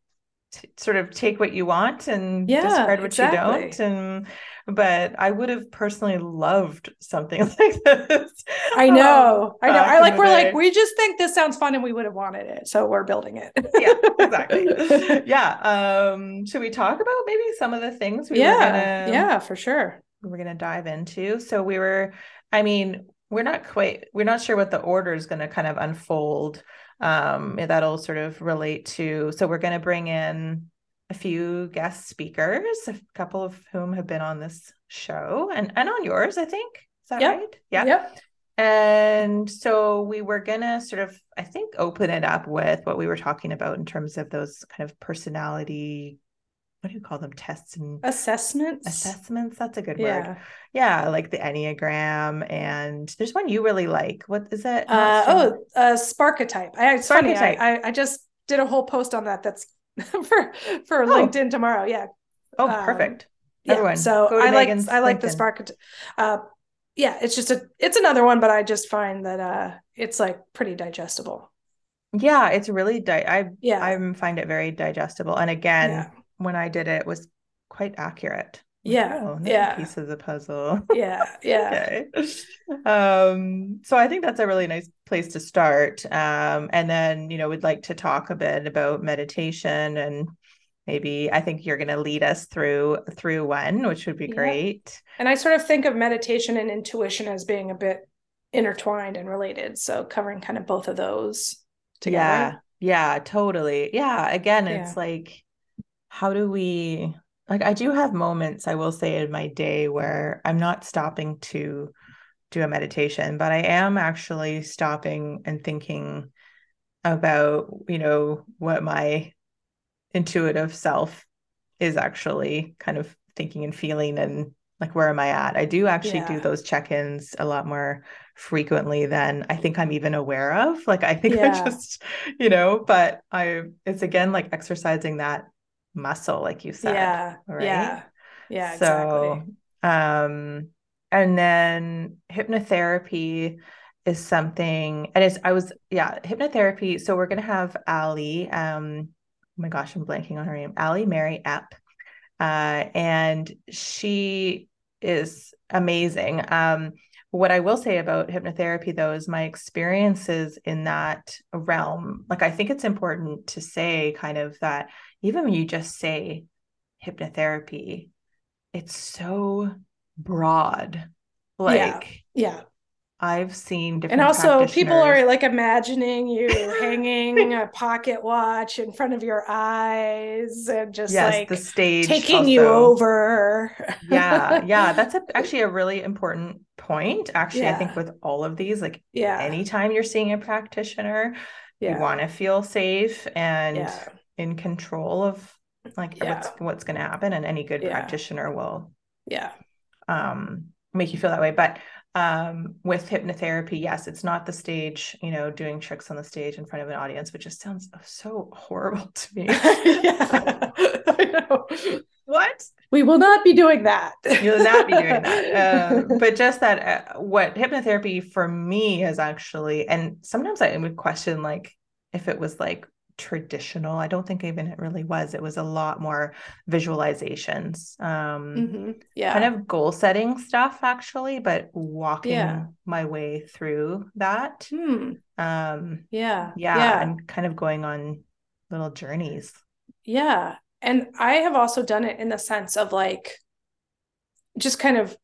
t- sort of take what you want and yeah, discard what exactly. you don't and but I would have personally loved something <laughs> like this. I know. Um, I know. I like we're day. like we just think this sounds fun and we would have wanted it. So we're building it. yeah, exactly. <laughs> yeah. Um should we talk about maybe some of the things we yeah, gonna... Yeah, for sure we're going to dive into. So we were, I mean, we're not quite, we're not sure what the order is going to kind of unfold. Um, that'll sort of relate to. So we're going to bring in a few guest speakers, a couple of whom have been on this show and and on yours, I think. Is that yep. right? Yeah. Yep. And so we were going to sort of, I think, open it up with what we were talking about in terms of those kind of personality what do you call them? Tests and assessments? Assessments? That's a good yeah. word. Yeah. Like the enneagram and there's one you really like. What is it uh, oh uh sparketype I, it's funny I, I just did a whole post on that that's <laughs> for for oh. linkedin tomorrow yeah. Oh um, perfect. yeah, Everyone, so I like I like the spark uh yeah it's just a it's another one but I just find that uh it's like pretty digestible. Yeah it's really di- I yeah. I find it very digestible and again yeah when I did it was quite accurate. Yeah. Oh, yeah. Piece of the puzzle. Yeah. <laughs> Yeah. okay. Um, so I think that's a really nice place to start. Um, and then, you know, we'd like to talk a bit about meditation and maybe I think you're going to lead us through through one, which would be great. Yeah. And I sort of think of meditation and intuition as being a bit intertwined and related. So covering kind of both of those together. Yeah. Yeah, totally. Yeah. Again, yeah. it's like how do we like I do have moments I will say in my day where I'm not stopping to do a meditation, but I am actually stopping and thinking about, you know, what my intuitive self is actually kind of thinking and feeling and like where am I at? I do actually yeah. do those check-ins a lot more frequently than I think I'm even aware of. Like I think yeah. I just, you know, but I it's again like exercising that muscle, like you said. Yeah. Right. Yeah. Yeah. So, exactly. um, and then hypnotherapy is something and it's I was yeah, hypnotherapy. So we're gonna have Ali, um, oh my gosh, I'm blanking on her name, Ali Mary Epp. Uh, and she is amazing. Um, what I will say about hypnotherapy, though, is my experiences in that realm. Like, I think it's important to say, kind of, that even when you just say hypnotherapy, it's so broad. Like, yeah. yeah. I've seen different and also people are like imagining you <laughs> hanging a pocket watch in front of your eyes and just yes, like the stage taking also. you over. yeah, yeah, <laughs> that's a, actually a really important point. Actually, yeah. I think with all of these, like yeah, anytime you're seeing a practitioner, yeah. you want to feel safe and yeah. In control of like what's what's going to happen, and any good practitioner will yeah um make you feel that way, but um, with hypnotherapy, yes, it's not the stage, you know, doing tricks on the stage in front of an audience, which just sounds so horrible to me. <laughs> yeah. What? We will not be doing that. You'll not be doing that. Uh, <laughs> but just that, uh, what hypnotherapy for me is actually, and sometimes I would question like if it was like traditional. I don't think even it really was. It was a lot more visualizations, um, mm-hmm. yeah, kind of goal setting stuff actually, but walking yeah. my way through that. Hmm. Um, yeah, yeah, yeah, and kind of going on little journeys. Yeah, and I have also done it in the sense of like just kind of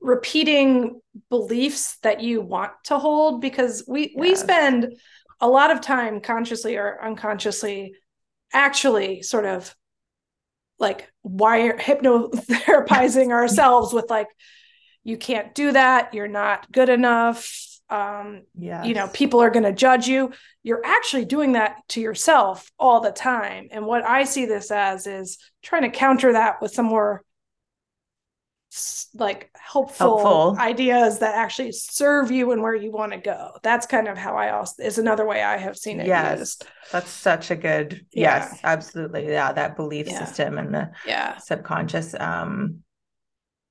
repeating beliefs that you want to hold because we we spend a lot of time consciously or unconsciously actually sort of like wire hypnotherapizing <laughs> ourselves with like you can't do that. You're not good enough. Um yes. you know people are going to judge you. You're actually doing that to yourself all the time. And what i see this as is trying to counter that with some more like helpful, helpful, ideas that actually serve you and where you want to go. That's kind of how I also is another way I have seen it. Yes, used. that's such a good. Yeah. Yes, absolutely. Yeah, that belief yeah. system and the yeah subconscious. Um,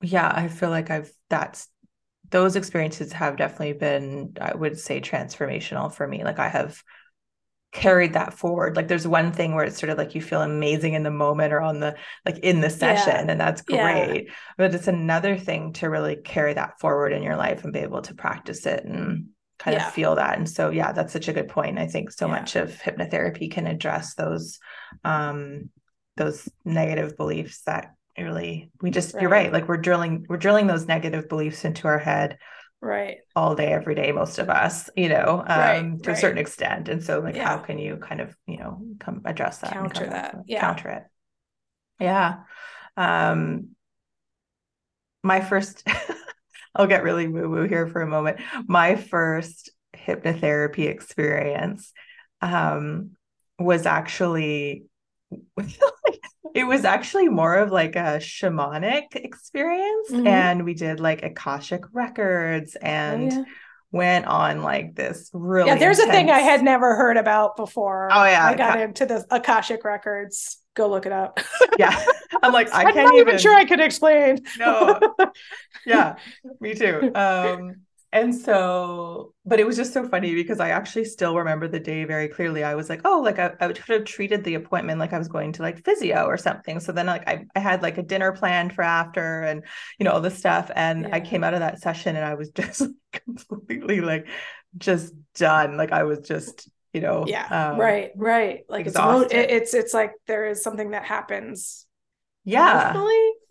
yeah, I feel like I've that's those experiences have definitely been, I would say, transformational for me. Like I have carried that forward like there's one thing where it's sort of like you feel amazing in the moment or on the like in the session yeah. and that's great yeah. but it's another thing to really carry that forward in your life and be able to practice it and kind yeah. of feel that and so yeah that's such a good point i think so much of hypnotherapy can address those um those negative beliefs that really we just right. you're right like we're drilling we're drilling those negative beliefs into our head right. all day every day most of us you know um, right, to right. a certain extent. And so like yeah. how can you kind of you know come address that counter that. yeah. counter it? Yeah. Um my first <laughs> i'll get really woo woo here for a moment. My first hypnotherapy experience um was actually <laughs> it was actually more of like a shamanic experience mm-hmm. and we did like akashic records oh, and oh, yeah. went on like this really yeah there's intense... a thing i had never heard about before. Oh yeah i got into the akashic records. Go look it up. <laughs> Yeah. I'm like i can't not even sure i could explain. No. <laughs> Yeah me too. Um and so but it was just so funny because i actually still remember the day very clearly. I was like oh like i, I would have treated the appointment like i was going to like physio or something. So then like i, I had like a dinner planned for after and you know all this stuff. And yeah. i came out of that session and i was <laughs> just completely like just done. Like i was just you know yeah. um, right right. Like it's, it's it's like there is something that happens yeah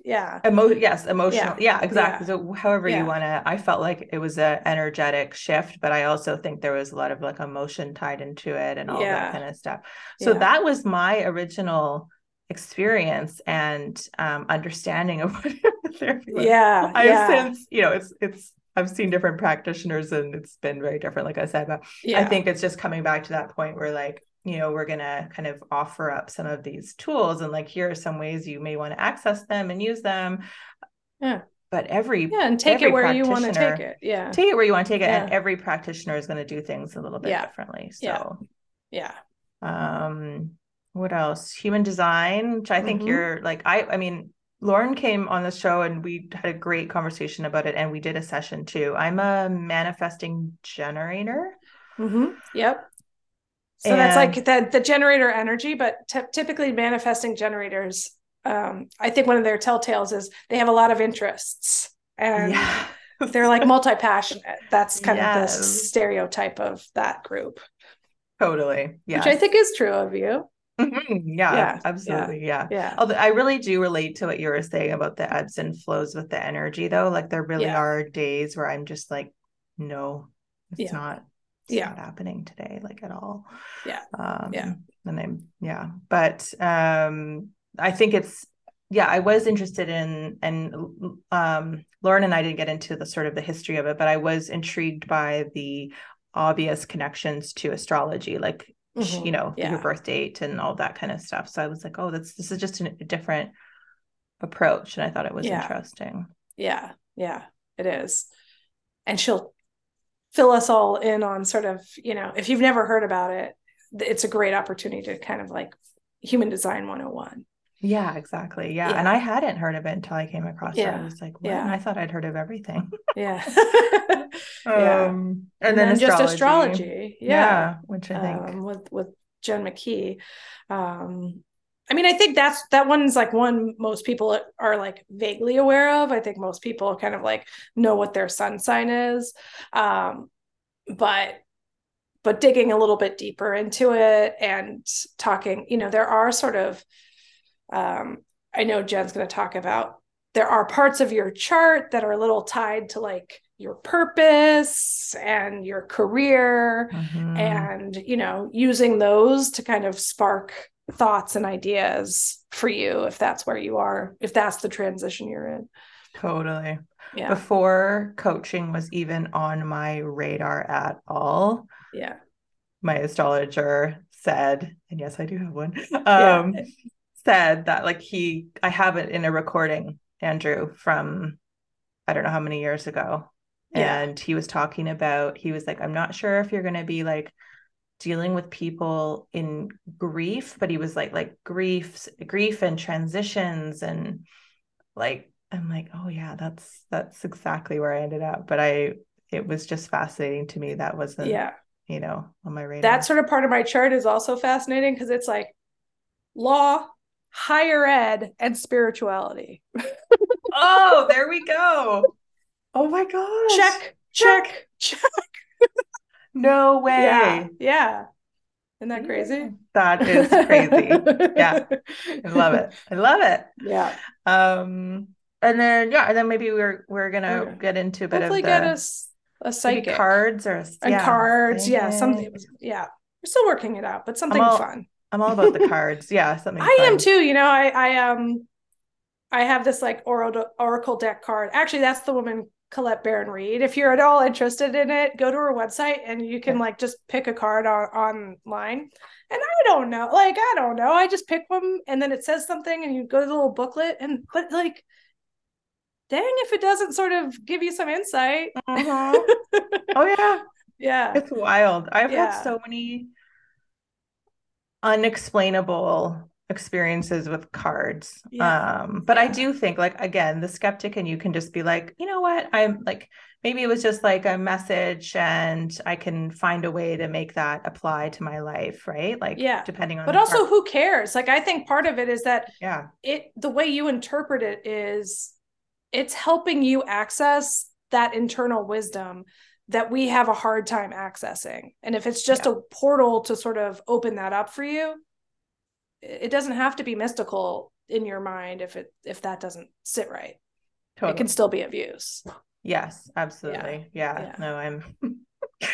yeah Emo- yes emotional yeah, yeah exactly yeah. so however yeah. you want to i felt like it was an energetic shift but i also think there was a lot of like emotion tied into it and all that kind of stuff so that was my original experience and um, understanding of <laughs> what therapy was. yeah i've since you know it's it's I've seen different practitioners and it's been very different, like I said. But yeah. I think it's just coming back to that point where like you know we're going to kind of offer up some of these tools and like here are some ways you may want to access them and use them yeah but every yeah and take it where you want to take it yeah take it where you want to take it yeah. and every practitioner is going to do things a little bit yeah. differently so yeah. yeah um what else human design which i think mm-hmm. you're like i i mean Lauren came on the show and we had a great conversation about it and we did a session too. I'm a manifesting generator. Mm-hmm. Yep. So and... that's like the, the generator energy, but t- typically manifesting generators, um, I think one of their telltales is they have a lot of interests and yeah. <laughs> they're like multi-passionate. That's kind yes. of the stereotype of that group. Totally. Yeah. Which I think is true of you. Mm-hmm. Yeah, yeah, absolutely. Yeah. Yeah. Although I really do relate to what you were saying about the ebbs and flows with the energy though. Like there really yeah. are days where I'm just like, no, it's yeah. not yeah. not happening today, like at all. Yeah. Um yeah. and I'm yeah. But um I think it's yeah, I was interested in and um Lauren and I didn't get into the sort of the history of it, but I was intrigued by the obvious connections to astrology. Like mm-hmm. you know, yeah. your birth date and all that kind of stuff. So I was like, oh, that's this is just a different approach. And I thought it was yeah. interesting. Yeah. Yeah, it is. And she'll fill us all in on sort of, you know, if you've never heard about it, it's a great opportunity to kind of like human design 101. Yeah, exactly. Yeah. yeah. And I hadn't heard of it until I came across yeah. it. I was like, what? Yeah. I thought I'd heard of everything. yeah. <laughs> <laughs> yeah. Um, and, and, then, then astrology. just astrology. Yeah. yeah. Which I think um, with, with Jen McKee. Um, I mean, I think that's that one's like one most people are like vaguely aware of. I think most people kind of like know what their sun sign is. Um, but but digging a little bit deeper into it and talking, you know, there are sort of um, I know Jen's going to talk about there are parts of your chart that are a little tied to like your purpose and your career mm-hmm. and you know using those to kind of spark thoughts and ideas for you if that's where you are if that's the transition you're in. Totally. Yeah. Before coaching was even on my radar at all yeah. my astrologer said and yes i do have one <laughs> um yeah said that like he I have it in a recording, Andrew, from I don't know how many years ago. Yeah. And he was talking about he was like, I'm not sure if you're gonna be like dealing with people in grief, but he was like like grief grief and transitions and like I'm like, oh yeah, that's that's exactly where I ended up. But I it was just fascinating to me. That wasn't yeah, you know, on my radar. That sort of part of my chart is also fascinating because it's like law, higher ed and spirituality. <laughs> oh, there we go. Oh my gosh. Check, check, check. No way. Yeah. yeah. Isn't that crazy? That is crazy. yeah. I love it. I love it. <laughs> Yeah. Um and then yeah, and then maybe we're we're gonna yeah. get into a bit Hopefully of the, get us a psychic cards or and yeah, cards. Yeah, something yeah. We're still working it out, but something all, fun. I'm all about the cards. Yeah, <laughs> something. I fun. am too. You know, I I um I have this like oracle oracle deck card. Actually, that's the woman Colette Baron-Reid. If you're at all interested in it, go to her website and you can like just pick a card on online. And I don't know, like I don't know. I just pick one and then it says something and you go to the little booklet and but like dang if it doesn't sort of give you some insight. Uh-huh. <laughs> oh yeah. Yeah. It's wild. I've yeah. had so many unexplainable experiences with cards. Yeah. Um, but yeah. I do think like again, the skeptic and you can just be like, you know what? I'm like maybe it was just like a message and I can find a way to make that apply to my life, right? Like yeah, depending on But also card. who cares? Like I think part of it is that yeah, it the way you interpret it is it's helping you access that internal wisdom that we have a hard time accessing. And if it's just yeah. a portal to sort of open that up for you, it doesn't have to be mystical in your mind if it if that doesn't sit right. Totally. It can still be of use. Yes, absolutely. Yeah. yeah. yeah. No, I'm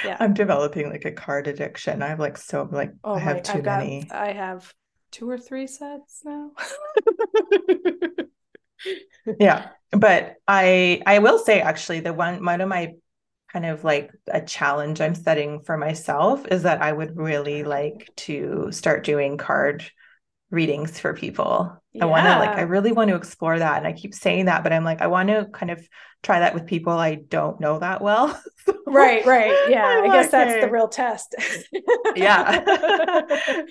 yeah. <laughs> I'm developing like a card addiction. I have like so like oh I have my, too I've many. Got, I have two or three sets now. <laughs> yeah. But I I will say actually the one one of my kind of like a challenge I'm setting for myself is that I would really like to start doing card readings for people. I want to like, I really want to explore that. And I keep saying that, but I'm like, I want to kind of try that with people I don't know that well. <laughs> right, right. <laughs> Yeah. I'm i guess that's the real test. <laughs> yeah.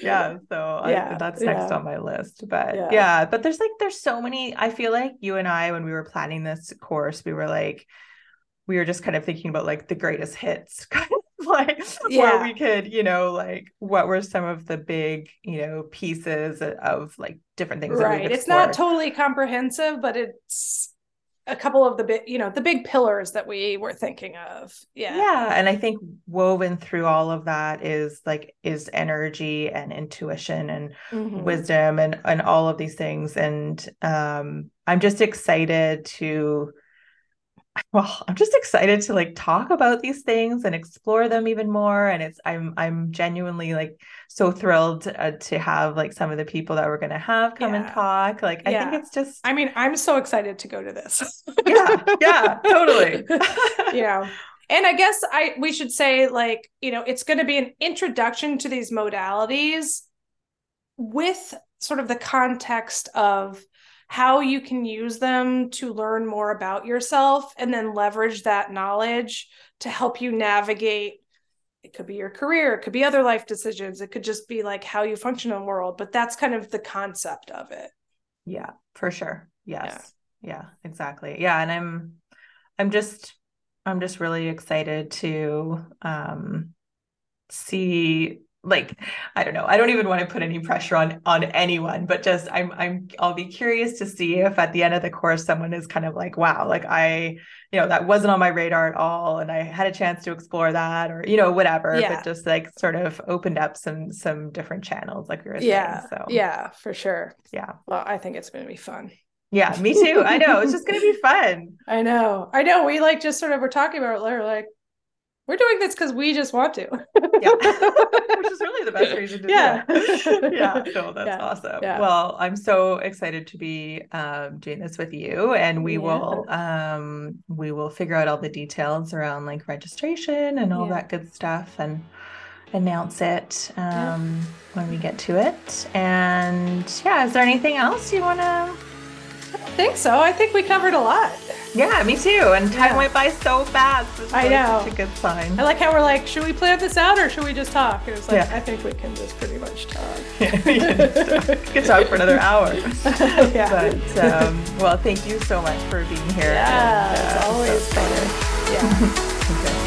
yeah. So yeah, I, that's next yeah. on my list. But yeah. yeah, but there's like, there's so many. I feel like you and I, when we were planning this course, we were like, we were just kind of thinking about like the greatest hits kind of <laughs> like yeah. where we could you know like what were some of the big you know pieces of like different things right it's not totally comprehensive but it's a couple of the big you know the big pillars that we were thinking of yeah yeah and i think woven through all of that is like is energy and intuition and mm-hmm. wisdom and and all of these things and um i'm just excited to <laughs> well i'm just excited to like talk about these things and explore them even more and it's i'm i'm genuinely like so thrilled uh, to have like some of the people that we're going to have come yeah. and talk like yeah. i think it's just i mean i'm so excited to go to this yeah yeah totally <laughs> yeah and i guess i we should say like you know it's going to be an introduction to these modalities with sort of the context of how you can use them to learn more about yourself and then leverage that knowledge to help you navigate. It could be your career it could be other life decisions it could just be like how you function in the world but that's kind of the concept of it. Yeah for sure. Yes. Yeah, yeah exactly. Yeah and i'm i'm just i'm just really excited to um see like i don't know i don't even want to put any pressure on on anyone but just i'm i'm i'll be curious to see if at the end of the course someone is kind of like wow like i you know that wasn't on my radar at all and i had a chance to explore that or you know whatever yeah. but just like sort of opened up some some different channels like we were yeah saying, so. yeah for sure. Yeah. Well i think it's going to be fun. Yeah me too i know it's just going to be <laughs> fun. I know i know we like just sort of we're talking about it like we're doing this because we just want to. <laughs> yeah. <laughs> Which is really the best reason to yeah. do Yeah. <laughs> <laughs> No, that's yeah. awesome. Yeah. Well, I'm so excited to be um, doing this with you. And we yeah. will um, we will figure out all the details around like registration and all that good stuff and announce it um, when we get to it. And yeah, is there anything else you wanna I think so. I think we covered a lot. Yeah, me too. And time yeah. went by so fast. I know. Such a good sign. I like how we're like, should we plan this out or should we just talk? And it's like, yeah. I think we can just pretty much talk. <laughs> yeah, we can, talk for another hour. <laughs> yeah. <laughs> But, um, well, thank you so much for being here. Yeah, and, uh, it's always so fun. Yeah. okay.